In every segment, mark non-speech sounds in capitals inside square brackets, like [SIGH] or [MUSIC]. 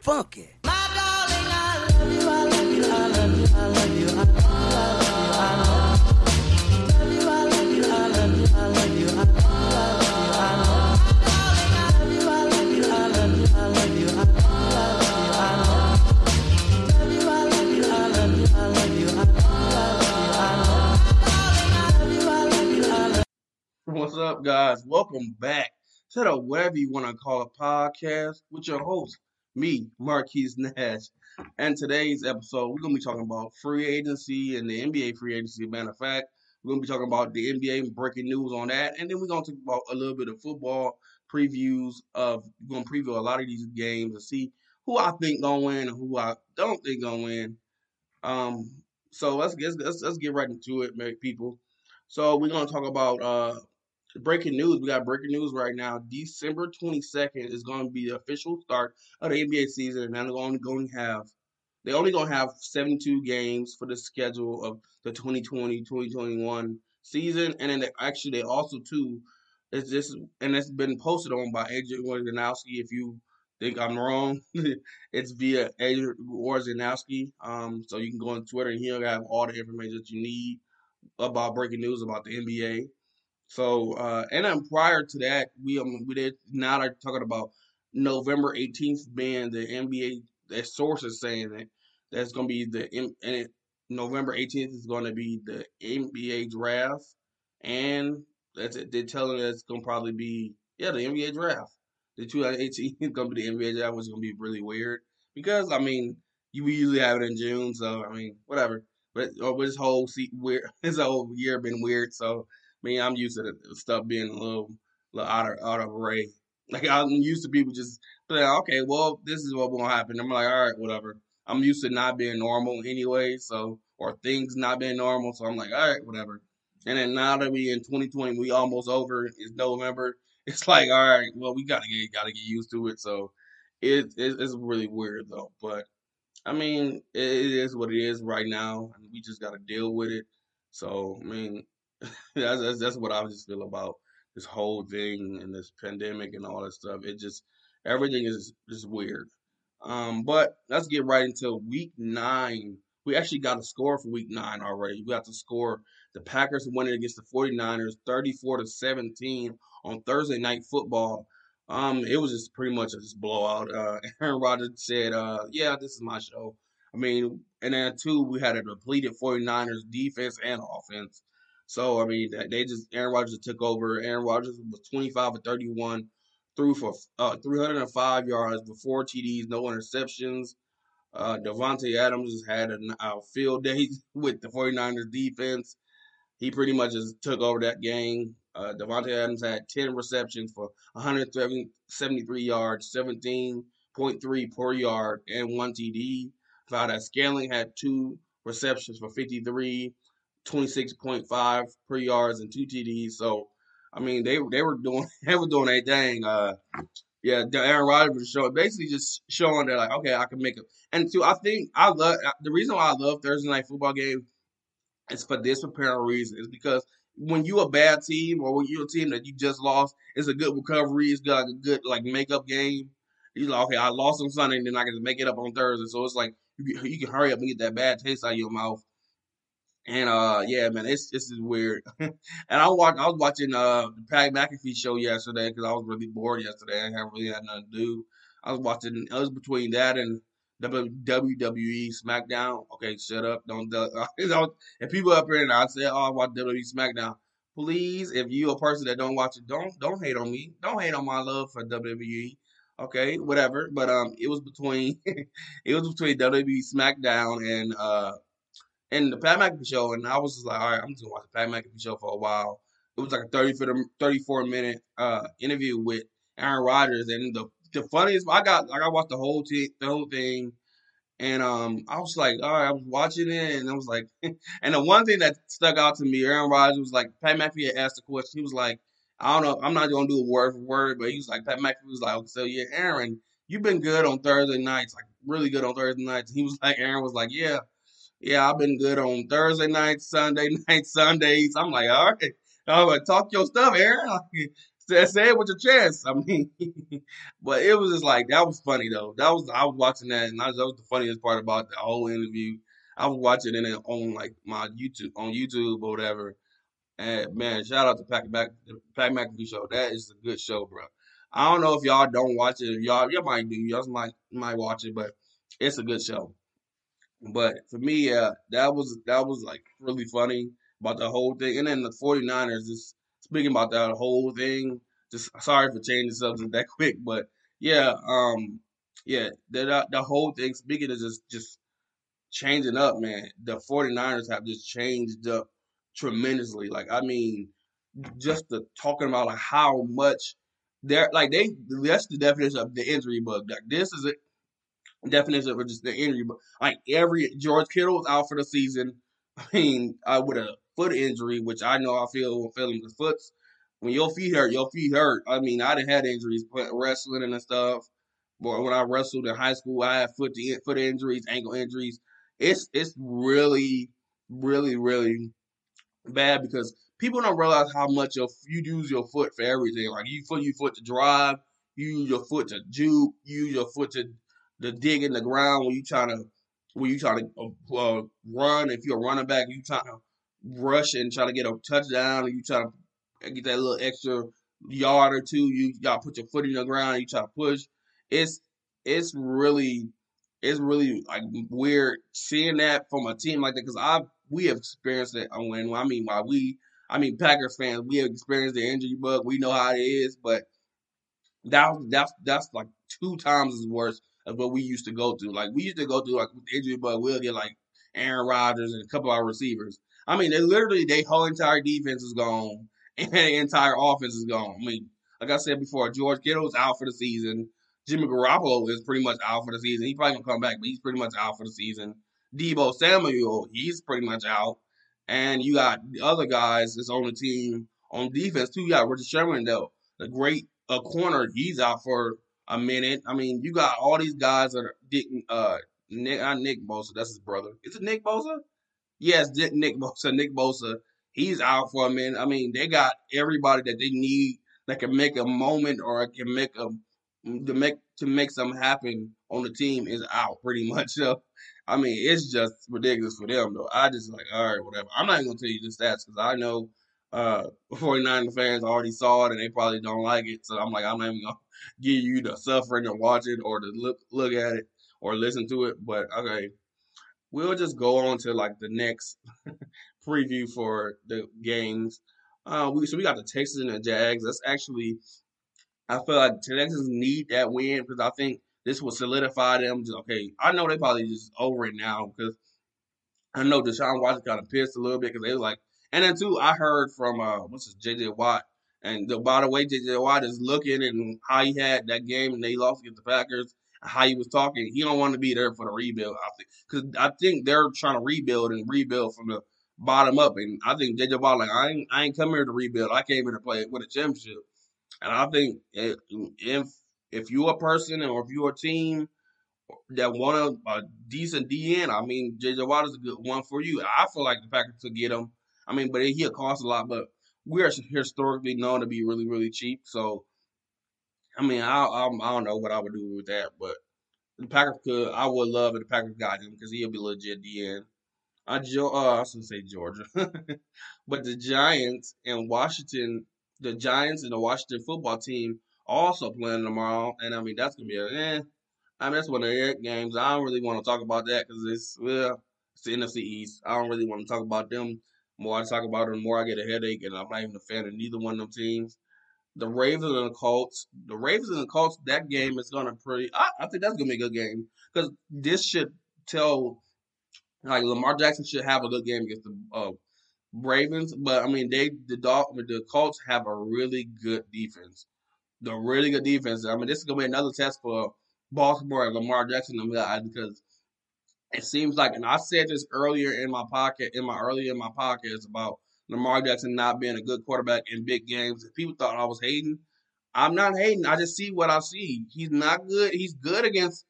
funky. What's up, guys? Welcome back to the whatever you want to call a podcast with your host, me, Marquise Nash. And today's episode, we're gonna be talking about free agency and the NBA free agency. Matter of fact, we're gonna be talking about the NBA breaking news on that, and then we're gonna talk about a little bit of football previews of. We're gonna preview a lot of these games and see who I think gonna win and who I don't think gonna win. Um, so let's get let's, let's get right into it, people. So we're gonna talk about uh breaking news. We got breaking news right now. December 22nd is going to be the official start of the NBA season, and they're only going to have they're only going to have 72 games for the schedule of the 2020-2021 season, and then they, actually they also too it's just and it's been posted on by Adrian Wojnarowski. If you think I'm wrong, [LAUGHS] it's via Adrian Wojnarowski. Um, so you can go on Twitter and he'll have all the information that you need about breaking news about the NBA. So, uh, and then prior to that, we um, we did now they're talking about November 18th being the NBA. That sources saying that that's going to be the and it, November 18th is going to be the NBA draft, and that's it. They're telling us it's going to probably be yeah the NBA draft. The 2018 is going to be the NBA draft, which is going to be really weird because I mean you usually have it in June, so I mean whatever. But oh, this whole see, weird, [LAUGHS] this whole year been weird, so Mean, I'm used to the stuff being a little, little out of out of array. Like I'm used to people just like, okay, well, this is what will happen. I'm like, all right, whatever. I'm used to not being normal anyway, so or things not being normal, so I'm like, all right, whatever. And then now that we in 2020, we almost over. It's November. [LAUGHS] It's like, all right, well, we gotta get gotta get used to it. So it, it it's really weird though. But I mean, it, it is what it is right now, and we just gotta deal with it. So I mean, [LAUGHS] that's, that's that's what I just feel about this whole thing and this pandemic and all that stuff. It just everything is just weird. Um, but let's get right into week nine. We actually got a score for week nine already. We got the score the Packers winning against the 49ers 34 to 17 on Thursday night football. Um, it was just pretty much a just blowout. Uh, [LAUGHS] Aaron Rodgers said, uh, yeah, this is my show. I mean, and then two, we had a depleted 49ers defense and offense. So I mean, they just Aaron Rodgers took over. Aaron Rodgers was 25 or 31, threw for uh, 305 yards with four TDs, no interceptions. Uh, Davante Adams had a, a field day [LAUGHS] with the 49ers defense. He pretty much just took over that game. Uh, Davante Adams had 10 receptions for 173 yards, 17.3 per yard, and one TD. That Scantling had two receptions for 53 26.5 per yards and two TDs. So, I mean, they they were doing [LAUGHS] they were doing a thing. Uh, yeah, Aaron Rodgers showing basically just showing that like, okay, I can make it. And two, I think I love the reason why I love Thursday night football game is for this apparent reason is because when you a bad team or when you're a team that you just lost, it's a good recovery. It's got a good like makeup game. You're like, okay, I lost on Sunday, and then I can make it up on Thursday. So it's like you, you can hurry up and get that bad taste out of your mouth and uh, yeah, man, it's this is weird. [LAUGHS] and I watch, I was watching uh the Pat McAfee show yesterday because I was really bored yesterday. I really had nothing to do. I was watching. It was between that and WWE SmackDown. Okay, shut up. Don't. [LAUGHS] don't if people up here and I say, "Oh, I watch WWE SmackDown," please, if you a person that don't watch it, don't don't hate on me. Don't hate on my love for WWE. Okay, whatever. But um, it was between [LAUGHS] it was between WWE SmackDown and uh and the Pat McAfee show, and I was just like, all right, I'm just gonna watch the Pat McAfee show for a while. It was like a 30 34 minute uh, interview with Aaron Rodgers, and the the funniest I got like I watched the whole t- the whole thing, and um I was like, all right, I was watching it, and I was like, [LAUGHS] and the one thing that stuck out to me, Aaron Rodgers was like, Pat McAfee had asked a question, he was like, I don't know, I'm not gonna do a word for word, but he was like, Pat McAfee was like, so yeah, Aaron, you've been good on Thursday nights, like really good on Thursday nights. He was [LAUGHS] like, Aaron was like, yeah. Yeah, I've been good on Thursday nights, Sunday [LAUGHS] nights, Sundays. I'm like, all right, I'm like, talk your stuff, Aaron. [LAUGHS] say, it with your chest. I mean, [LAUGHS] but it was just like that was funny though. That was I was watching that, and that was, that was the funniest part about the whole interview. I was watching it on like my YouTube on YouTube or whatever. And man, shout out to Pat Mac Pat McAfee show. That is a good show, bro. I don't know if y'all don't watch it. Y'all, y'all might do. Y'all might might watch it, but it's a good show. But for me, yeah, that was that was like really funny about the whole thing. And then the 49ers just speaking about that whole thing. Just sorry for changing subject that [LAUGHS] quick, but yeah, um, yeah, the the whole thing. Speaking of just just changing up, man. The 49ers have just changed up tremendously. Like I mean, just the talking about like how much they're like they that's the definition of the injury bug. Like this is a definition of just the injury bug. Like every George Kittle was out for the season. [LAUGHS] I mean, uh, with a foot injury, which I know I feel when feeling the foots. When your feet hurt, your feet hurt. I mean, I didn't had injuries wrestling and stuff. But when I wrestled in high school, I had foot foot injuries, ankle injuries. It's it's really, really, really bad because people don't realize how much your, you use your foot for everything. Like you put your foot to drive, you use your foot to juke, you use your foot to, to dig in the ground when you trying to when you trying to uh, uh, run. If you're a running back, you trying to rush and try to get a touchdown, and you try to get that little extra yard or two. You to put your foot in the ground. You try to push. It's it's really it's really like weird seeing that from a team like that because I we have experienced it. When I mean, why we I mean Packers fans, we have experienced the injury bug. We know how it is, but that that's that's like two times as worse of what we used to go through. Like we used to go through like injury bug, we'll get like Aaron Rodgers and a couple of our receivers. I mean, they literally their whole entire defense is gone [LAUGHS] and the entire offense is gone. I mean, like I said before, George Kittle's out for the season. Jimmy Garoppolo is pretty much out for the season. He's probably gonna come back, but he's pretty much out for the season. Deebo Samuel, he's pretty much out. And you got the other guys that's on the team on defense too. You got Richard Sherman though, the great uh, corner. He's out for a minute. I mean, you got all these guys that are uh Nick, not Nick Bosa. That's his brother. Is it Nick Bosa? Yes, Nick Bosa. [LAUGHS] Nick Bosa. He's out for a minute. I mean, they got everybody that they need that can make a moment or can make a to make to make something happen on the team is out pretty [LAUGHS] much. So, I mean, it's just ridiculous for them though. I just like, all right, whatever. I'm not even gonna tell you the stats because I know uh [LAUGHS] 49 fans already saw it and they probably don't like it. So I'm like, I'm not even gonna give you the suffering to watch it or to look look at it or listen to it. But okay, we'll just go on to like the next [LAUGHS] preview for the games. Uh, we so we got the Texans and the Jags. That's actually I feel like Texans need that win because I think this will solidify them. Just, okay, I know they probably just over it now because I know Deshaun Watson kind of pissed a little bit because they were like, and then too, I heard from uh, what's his JJ Watt, and the, by the way, JJ Watt is looking and how he had that game and they lost against the Packers, how he was talking. He don't want to be there for the rebuild. I think because I think they're trying to rebuild and rebuild from the bottom up, and I think JJ Watt like I ain't I ain't come here to rebuild. I came here to play with a championship. And I think if if you're a person or if you're a team that want a, a decent DN, I mean, JJ Watt is a good one for you. I feel like the Packers could get him. I mean, but he'll cost a lot. But we are historically known to be really, really cheap. So, I mean, I, I, I don't know what I would do with that, but the Packers could. I would love if the Packers got him because he'll be legit DN. I, uh, I was gonna say Georgia, [LAUGHS] but the Giants and Washington the Giants and the Washington football team also playing tomorrow, and I mean that's gonna be a eh. I mean that's one of their games. I don't really want to talk about that because it's well, it's the NFC East. I don't really want to talk about them. More I talk about it, the more I get a headache, and I'm not even a fan of neither one of them teams. The Ravens and the Colts. The Ravens and the Colts. That game is gonna pretty. I, I think that's gonna be a good game because this should tell. Like Lamar Jackson should have a good game against the uh, Ravens, but I mean they the dog the Colts have a really good defense. The really good defense. I mean this is gonna be another test for Baltimore and Lamar Jackson because it seems like and I said this earlier in my pocket in my earlier in my podcast about Lamar Jackson not being a good quarterback in big games. If people thought I was hating, I'm not hating. I just see what I see. He's not good. He's good against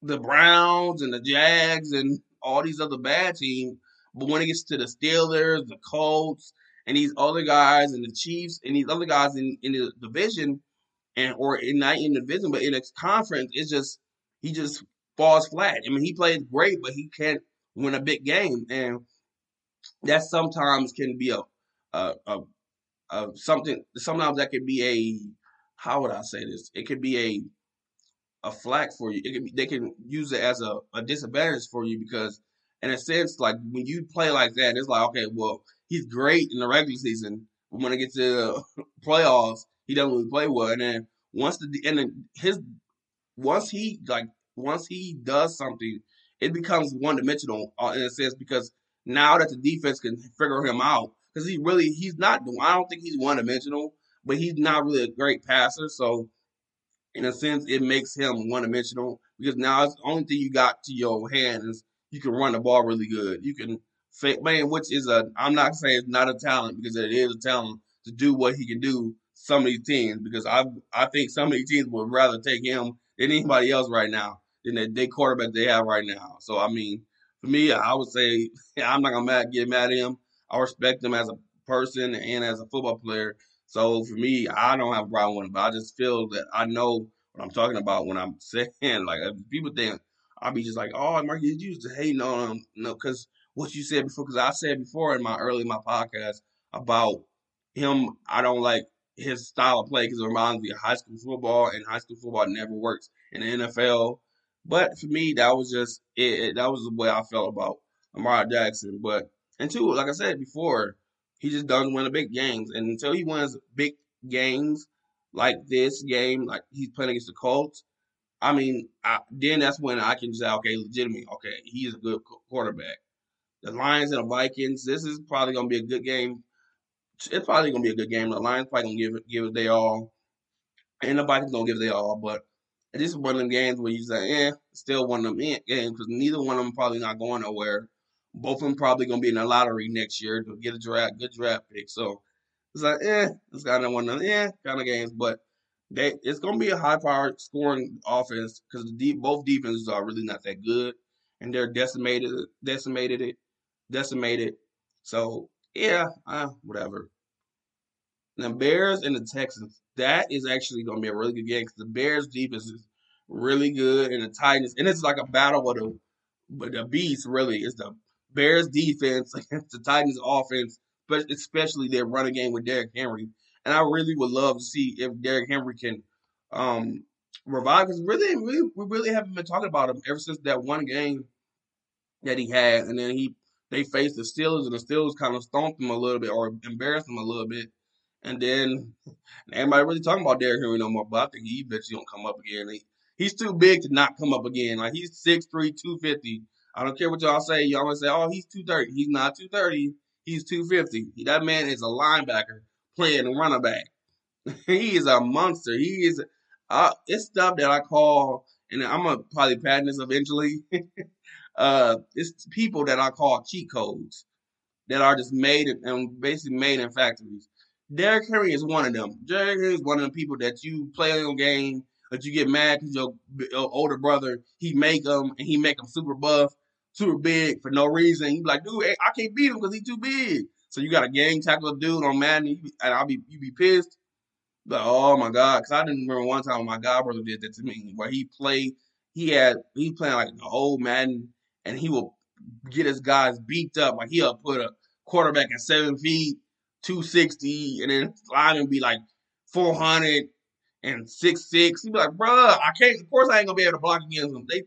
the Browns and the Jags and all these other bad teams. But when it gets to the Steelers, the Colts, and these other guys and the Chiefs and these other guys in, in the division and or in not in the division but in the conference, it's just he just falls flat. I mean, he plays great, but he can't win a big game, and that sometimes can be a a, a, a something. Sometimes that could be a how would I say this? It could be a a flack for you. It can be, they can use it as a, a disadvantage for you because, in a sense, like when you play like that, it's like okay, well, he's great in the regular season. When it gets to [LAUGHS] playoffs, he doesn't really play well. And then once the and then his once he like once he does something, it becomes one dimensional uh, in a sense because now that the defense can figure him out because he really he's not. I don't think he's one dimensional, but he's not really a great passer. So in a sense, it makes him one dimensional because now it's the only thing you got to your hand is you can run the ball really good. You can fake man, which is a I'm not saying it's not a talent because it is a talent to do what he can do. Some of these teams because I I think some of these teams would rather take him than anybody else right now than the they quarterback they have right now. So I mean, for me, I would say [LAUGHS] I'm not gonna mad, get mad at him. I respect him as a person and as a football player. So for me, I don't have a problem with him, but I just feel that I know what I'm talking about when I'm [LAUGHS] saying like uh, people think I'll be just like, oh, Mark, you used to hate on him, no, because what you said before, because I said before in my early my podcast about him, I don't like his style of play because it reminds me of high school football, and high school football never works in the NFL. But for me, that was just it, it that was the way I felt about Lamar Jackson. But and two, like I said before, he just doesn't win the big games. And until he wins big games like this game, like he's playing against the Colts, I mean, I, then that's when I can say, okay, legitimately, okay, he's a good quarterback. The Lions and the Vikings, this is probably to be a good game. It's probably to be a good game. The Lions probably to give it, give it their all, and the Vikings to give it their all. But this is one of them games where you say, eh, still one of them games because neither one of them probably not going nowhere. Both of them probably gonna be in the lottery next year to get a draft, good draft pick. So it's like, eh, it's kind of one of them, eh kind of games, but they it's gonna be a high powered scoring offense because deep, both defenses are really not that good, and they're decimated, decimated it, decimated. So yeah, uh, whatever. The Bears and the Texans, that is actually going to be a really good game because the Bears defense is really good, and the Titans, and it's like a battle with the, but the beast really is the Bears defense [LAUGHS] against the Titans offense, but especially their running game with Derrick Henry. And I really would love to see if Derrick Henry can um, revive because really, really, we really haven't been talking about him ever since that one game that he had, and then he they faced the Steelers, and the Steelers kind of stomped him a little bit or embarrassed him a little bit. And then everybody really talking about Derrick Henry no more, but I think he eventually gonna come up again. He, he's too big to not come up again. Like he's 6'3", 250. I don't care what y'all say. Y'all gonna say, "Oh, he's 230." He's not 230. He's 250. That man is a linebacker playing running back. [LAUGHS] he is a monster. He is. Uh, it's stuff that I call, and I'm gonna probably patent this eventually. [LAUGHS] uh, it's people that I call cheat codes that are just made and basically made in factories. Derrick Henry is one of them. Derrick Henry is one of the people that you play on game that you get mad because your, your, older brother he make them and he make them super buff super big for no reason. You be like, dude, I can't beat him because he's too big. So you got a gang tackle dude on Madden, and I'll be you be pissed. But oh my god, because I didn't remember one time my god brother did that to me, where he played, he had he playing like the old Madden, and he will get his guys beat up. Like he'll put a quarterback at seven feet, two sixty, and then lineman be like four hundred and six six. He'd be like, bruh, I can't. Of course, I ain't gonna be able to block against them. They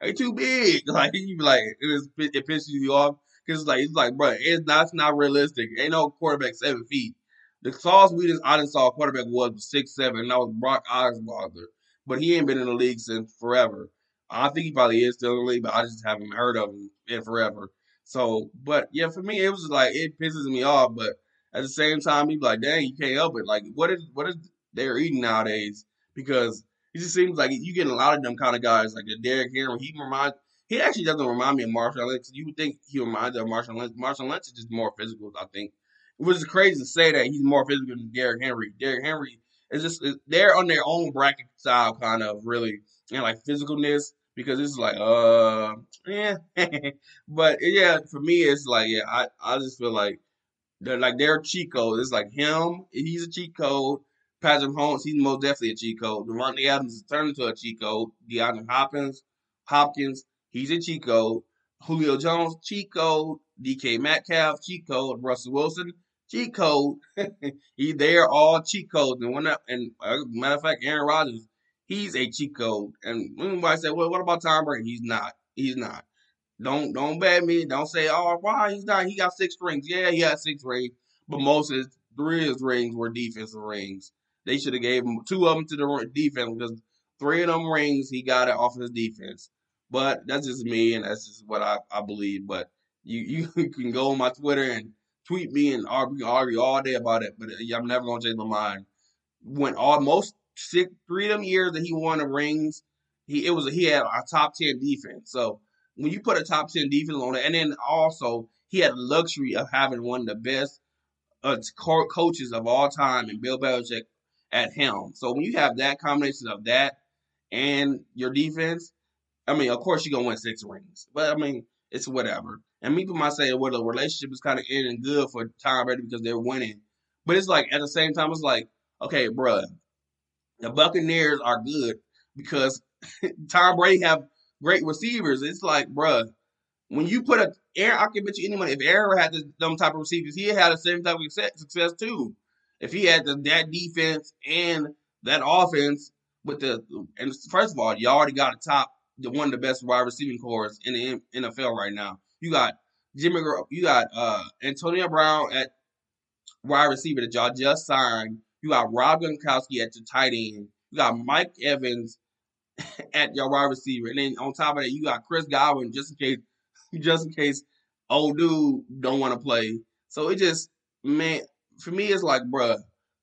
they too big. [LAUGHS] Like you be like, it, was, it pisses you off because it's like it's like, bro, it's not, it's not realistic. Ain't no quarterback seven feet. The tallest we just I didn't saw a quarterback was six seven, and that was Brock Osweiler. But he ain't been in the league since forever. I think he probably is still in the league, but I just haven't heard of him in forever. So, but yeah, for me, it was like it pisses me off. But at the same time, he be like, dang, you can't help it. Like, what is what is they're eating nowadays? Because he just seems like you get a lot of them kind of guys, like the Derrick Henry. He reminds he actually doesn't remind me of Marshawn Lynch. You would think he reminds of Marshawn Lynch. Marshawn Lynch is just more physical, I think. It was crazy to say that he's more physical than Derrick Henry. Derrick Henry is just they're on their own bracket style, kind of really, and like physicalness because it's like uh yeah. [LAUGHS] but yeah, for me it's like yeah, I I just feel like they're like they're cheat codes. It's like him, he's a cheat code. Patrick Mahomes, he's most definitely a cheat code. Davante Adams is turned into a cheat code. DeAndre Hopkins, Hopkins, he's a cheat code. Julio Jones, cheat code. DK Metcalf, cheat code. Russell Wilson, cheat code. [LAUGHS] he, they are all cheat codes. And that, and uh, matter of fact, Aaron Rodgers, he's a cheat code. And anybody say, well, what about Tom Brady? He's not. He's not. Don't don't bet me. Don't say, oh, why he's not. He got six rings. Yeah, he had six rings, but most of his three of his rings were defensive rings. They should have gave him two of them to the defense because three of them rings he got it off his defense. But that's just me, and that's just what I, I believe. But you [LAUGHS] you can go on my Twitter and tweet me and argue, argue all day about it. But uh, I'm never gonna change my mind. When almost six three of them years that he won the rings, he it was he had a top ten defense. So when you put a top 10 defense on it, and then also he had the luxury of having one of the best uh, coaches of all time and Bill Belichick at helm. So when you have that combination of that and your defense, I mean, of course you're gonna win six rings. But I mean, it's whatever. And people might say, well, the relationship is kind of ending good for Tom Brady because they're winning. But it's like at the same time, it's like, okay, bruh, the Buccaneers are good because [LAUGHS] Tom Brady have great receivers. It's like, bruh, when you put a Aaron, I can bet you anyone if Aaron had this dumb type of receivers, he had the same type of success too. If he had the, that defense and that offense with the and first of all, you already got a top the one of the best wide receiving cores in the NFL right now. You got Jimmy, you got uh, Antonio Brown at wide receiver that y'all just signed. You got Rob Gronkowski at the tight end. You got Mike Evans [LAUGHS] at your wide receiver, and then on top of that, you got Chris Godwin just in case, [LAUGHS] just in case old dude don't want to play. So it just man, for me, it's like, bruh,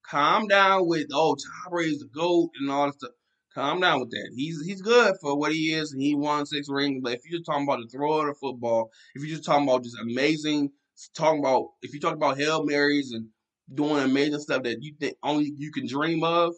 calm down with oh Tom Brady's the goat and all that stuff. Calm down with that. He's he's good for what he is, and he won six rings. But if you're just talking about the throw of the football, if you're just talking about just amazing, talking about if you talk about hail marys and doing amazing stuff that you think only you can dream of,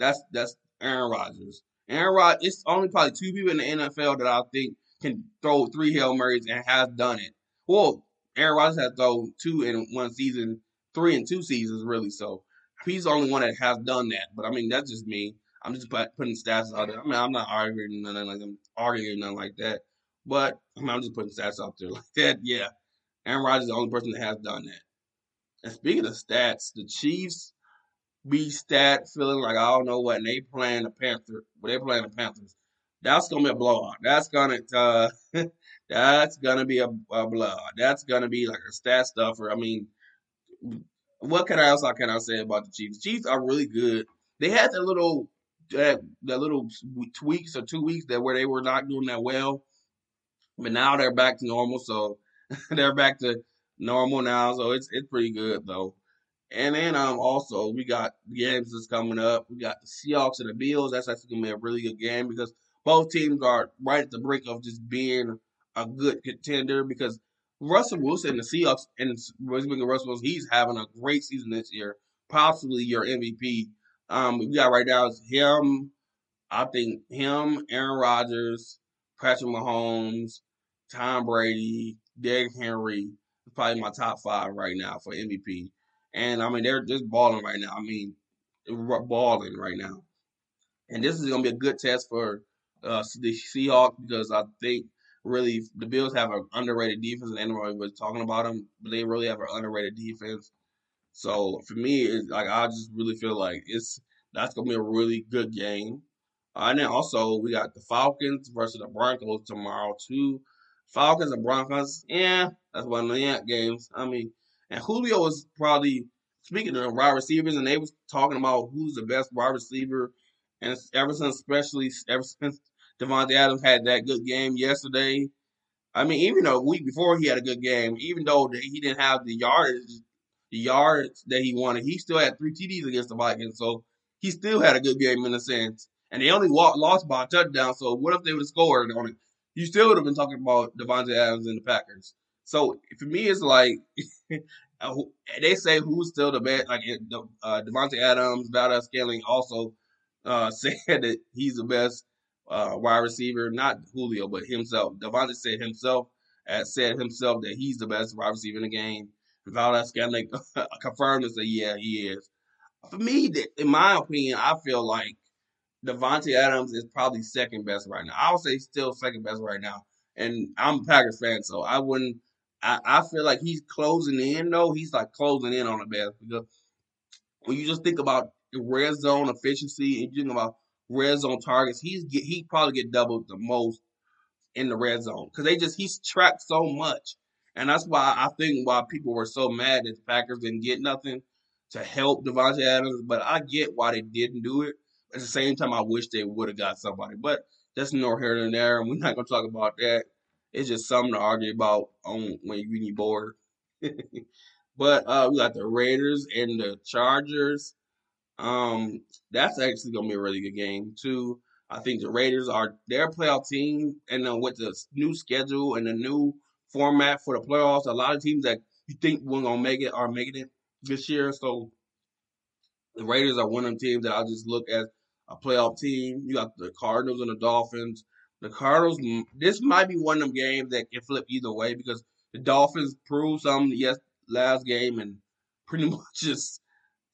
that's that's Aaron Rodgers. Aaron Rod, it's only probably two people in the NFL that I think can throw three Hail Marys and has done it. Well, Aaron Rodgers has thrown two in one season, three in two seasons, really. So he's the only one that has done that. But I mean, that's just me. I'm just putting stats out there. I mean, I'm not arguing nothing like I'm arguing nothing like that. But I I'm just putting stats out there [LAUGHS] like that. Yeah, Aaron Rodgers is the only person that has done that. And speaking of stats, the Chiefs be stat feeling like I don't know what, and they playing the Panthers. But they playing the Panthers. That's gonna be a blowout. That's gonna uh, [LAUGHS] that's gonna be a, a blowout. That's gonna be like a stat stuffer. I mean, what can I else can I say about the Chiefs? The Chiefs are really good. They had that little that, that little tweaks or two weeks that where they were not doing that well, but now they're back to normal. So [LAUGHS] they're back to normal now. So it's it's pretty good though. And then um also we got games that's coming up. We got the Seahawks and the Bills. That's actually gonna be a really good game because both teams are right at the brink of just being a good contender because Russell Wilson, the Seahawks, and Russell Wilson, he's having a great season this year, possibly your MVP. Um, we got right now is him. I think him, Aaron Rodgers, Patrick Mahomes, Tom Brady, Derrick Henry, probably my top five right now for MVP. And I mean, they're just balling right now. I mean, balling right now. And this is going to be a good test for uh, the Seahawks because I think really the Bills have an underrated defense, and everybody was talking about them, but they really have an underrated defense. So for me, it's like I just really feel like it's that's gonna be a really good game. Uh, and then also we got the Falcons versus the Broncos tomorrow too. Falcons and Broncos, yeah, that's one of the games. I mean, and Julio was probably speaking of wide receivers, and they was talking about who's the best wide receiver. And ever since, especially ever since Davante Adams had that good game yesterday, I mean, even a week before he had a good game, even though he didn't have the yards, the yards that he wanted, he still had three TDs against the Vikings. So he still had a good game in a sense. And they only walked, lost by a touchdown. So what if they would have scored on it? You still would have been talking about Davante Adams and the Packers. So for me, it's like [LAUGHS] uh, they say who's still the best. Like uh, Davante Adams, Valdes-Scantling also uh, [LAUGHS] said that he's the best uh, wide receiver, not Julio, but himself. Davante said himself, uh, said himself that he's the best wide receiver in the game. Valdes-Scantling [LAUGHS] confirmed and say, yeah, he is. For me, in my opinion, I feel like Davante Adams is probably second best right now. I would say still second best right now. And I'm a Packers fan, so I wouldn't. I, I feel like he's closing in though. He's like closing in on the best because when you just think about red zone efficiency and you think about red zone targets, he's get, he probably get doubled the most in the red zone because they just he's tracked so much, and that's why I think why people were so mad that the Packers didn't get nothing to help Davante Adams. But I get why they didn't do it. At the same time, I wish they would have got somebody, but that's no here than there, and we're not gonna talk about that. It's just something to argue about on when you need bored. [LAUGHS] but uh, we got the Raiders and the Chargers. Um, that's actually gonna be a really good game too. I think the Raiders are their playoff team, and then with the new schedule and the new format for the playoffs, a lot of teams that you think we're gonna make it are making it this year. So the Raiders are one of them teams that I just look at a playoff team. You got the Cardinals and the Dolphins. The Cardinals, this might be one of them games that can flip either way because the Dolphins proved something yes last game and [LAUGHS] pretty much just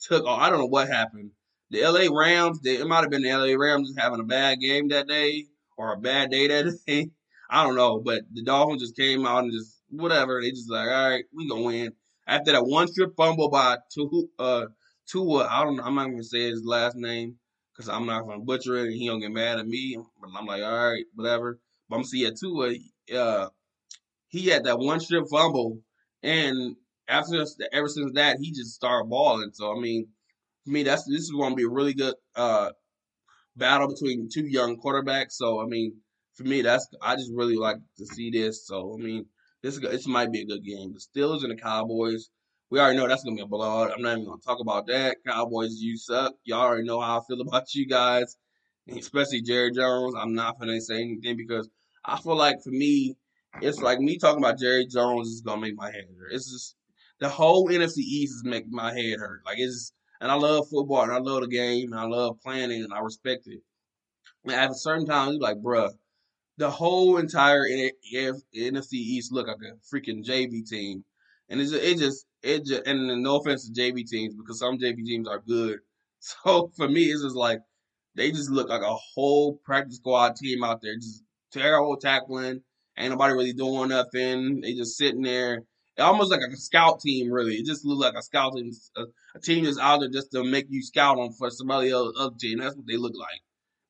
took. Oh, I don't know what happened. The LA Rams, they, it might have been the LA Rams having a bad game that day or a bad day that [LAUGHS] day. I don't know, but the Dolphins just came out and just whatever. They just like, all right, we gonna win. After that one strip fumble by two, uh, Tua, I don't, I'm not gonna say his last name because I'm not gonna butcher it and he don't get mad at me. But I'm like, all right, whatever. But I'm see at Tua, uh, he had that one strip fumble, and after ever since that, he just started balling. So I mean, for me, that's this is to be a really good uh, battle between two young quarterbacks. So I mean, for me, that's I just really like to see this. So I mean, this this might be a good game. The Steelers and the Cowboys. We already know that's gonna be a blowout. I'm not even gonna talk about that. Cowboys, you suck. Y'all already know how I feel about you guys, especially Jerry Jones. I'm not gonna say anything because I feel like for me, it's like me talking about Jerry Jones is gonna make my head hurt. It's just the whole NFC East is making my head hurt. Like it's and I love football and I love the game and I love planning and I respect it. And at a certain time, you're like, bruh, the whole entire NFC East look like a freaking JV team, and it just it just and no offense to JV teams because some JV teams are good. [LAUGHS] So for me, it's just like they just look like a whole practice squad team out there, just terrible tackling. Ain't nobody really doing nothing. They just sitting there almost like a scout team. Really, it just looks like a scouting a, a team that's out there just to make you scout on for somebody else other team. That's what they look like.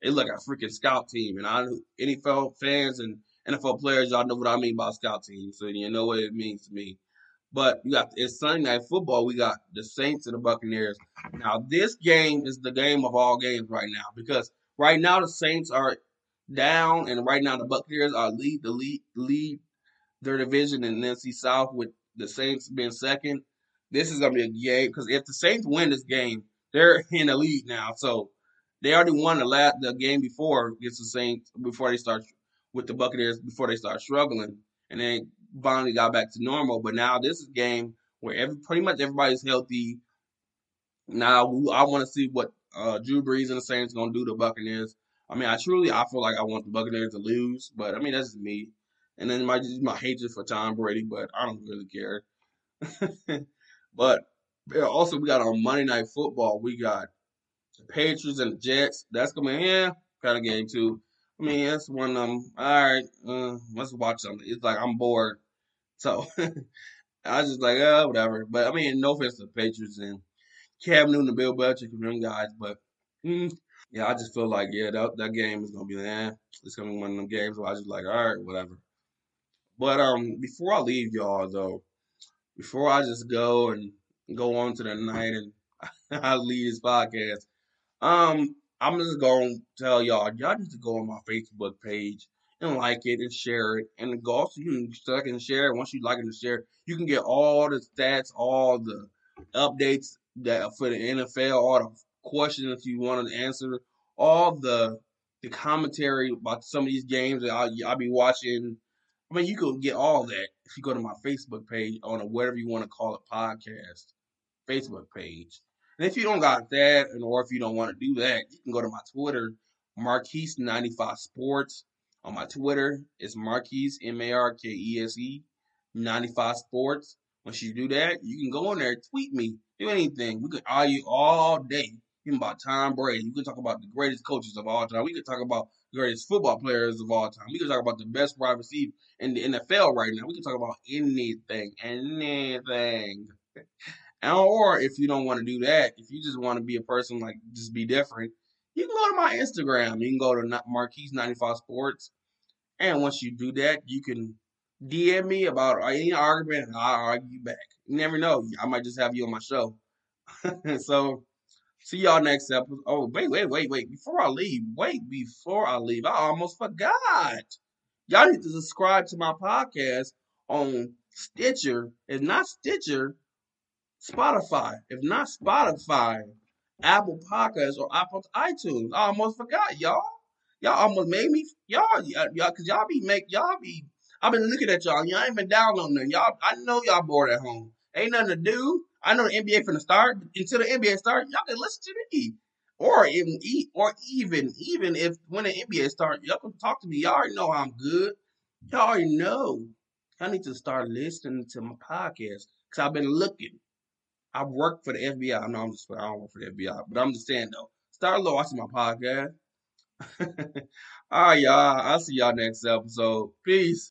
They look like a freaking scout team. And I, NFL fans and NFL players, y'all know what I mean by scout team. So you know what it means to me. But you got it's Sunday night football. We got the Saints and the Buccaneers. Now this game is the game of all games right now because right now the Saints are down, and right now the Buccaneers are lead the lead lead their division in NFC South with the Saints being second. This is gonna be a game because if the Saints win this game, they're [LAUGHS] in the lead now. So they already won the last the game before against the Saints before they start with the Buccaneers before they start struggling, and then finally got back to normal. But now this is game where every pretty much everybody's healthy. Now I want to see what uh, Drew Brees and the Saints gonna do to Buccaneers. I mean, I truly I feel like I want the Buccaneers to lose, but I mean that's just me. And then my my hatred for Tom Brady, but I don't really care. [LAUGHS] but yeah, also we got on Monday Night Football, we got the Patriots and the Jets. That's gonna be yeah, kind of game too. I mean, that's one of them. All right, uh, let's watch something. It's like I'm bored, so [LAUGHS] I was just like, oh, whatever. But I mean, no offense to the Patriots and Cam Newton and Bill Belichick and them guys, but mm, yeah, I just feel like yeah, that that game is gonna be eh, it's gonna be one of them games where I just like, all right, whatever. But um, before I leave y'all though, before I just go and go on to the night and [LAUGHS] I leave this podcast, um, I'm just gonna tell y'all, y'all need to go on my Facebook page and like it and share it. And go also you can like and share it. Once you like and share, you can get all the stats, all the updates that for the NFL, all the questions you want to answer, all the the commentary about some of these games that I'll, I'll be watching I mean, you can get all that if you go to my Facebook page on a whatever you want to call it podcast Facebook page. And if you don't got that, and or if you don't want to do that, you can go to my Twitter, Marquise95 Sports. On my Twitter, it's Marquise M A R K E S E 95 Sports. Once you do that, you can go in there, tweet me, do anything. We could argue all day. Even about Tom Brady. We can talk about the greatest coaches of all time. We could talk about the greatest football players of all time. We could talk about the best wide receiver in the NFL right now. We can talk about anything, anything. [LAUGHS] or if you don't want to do that, if you just want to be a person like just be different, you can go to my Instagram. You can go to Marquise ninety five Sports, and once you do that, you can DM me about any argument, and I'll argue back. You never know. I might just have you on my show. [LAUGHS] so, see y'all next episode. Oh, wait, wait, wait, wait. Before I leave, wait, before I leave, I almost forgot. Y'all need to subscribe to my podcast on Stitcher. If not Stitcher, Spotify. If not Spotify, Apple Podcasts or Apple iTunes. I almost forgot, y'all. Y'all almost made me y'all uh, y'all cause y'all be make y'all be I've been looking at y'all. Y'all ain't been downloading nothing. Y'all I know y'all bored at home. Ain't nothing to do. I know the NBA from the start. Until the NBA start, y'all can listen to me. Or even or even even if when the NBA start, y'all can talk to me. Y'all already know I'm good. Y'all already know. I need to start listening to my podcast. Cause I've been looking. I work for the FBI. No, I'm just I don't work for the FBI, but I'm just saying though. Start watching my podcast. [LAUGHS] All right, y'all. I'll see y'all next episode. Peace.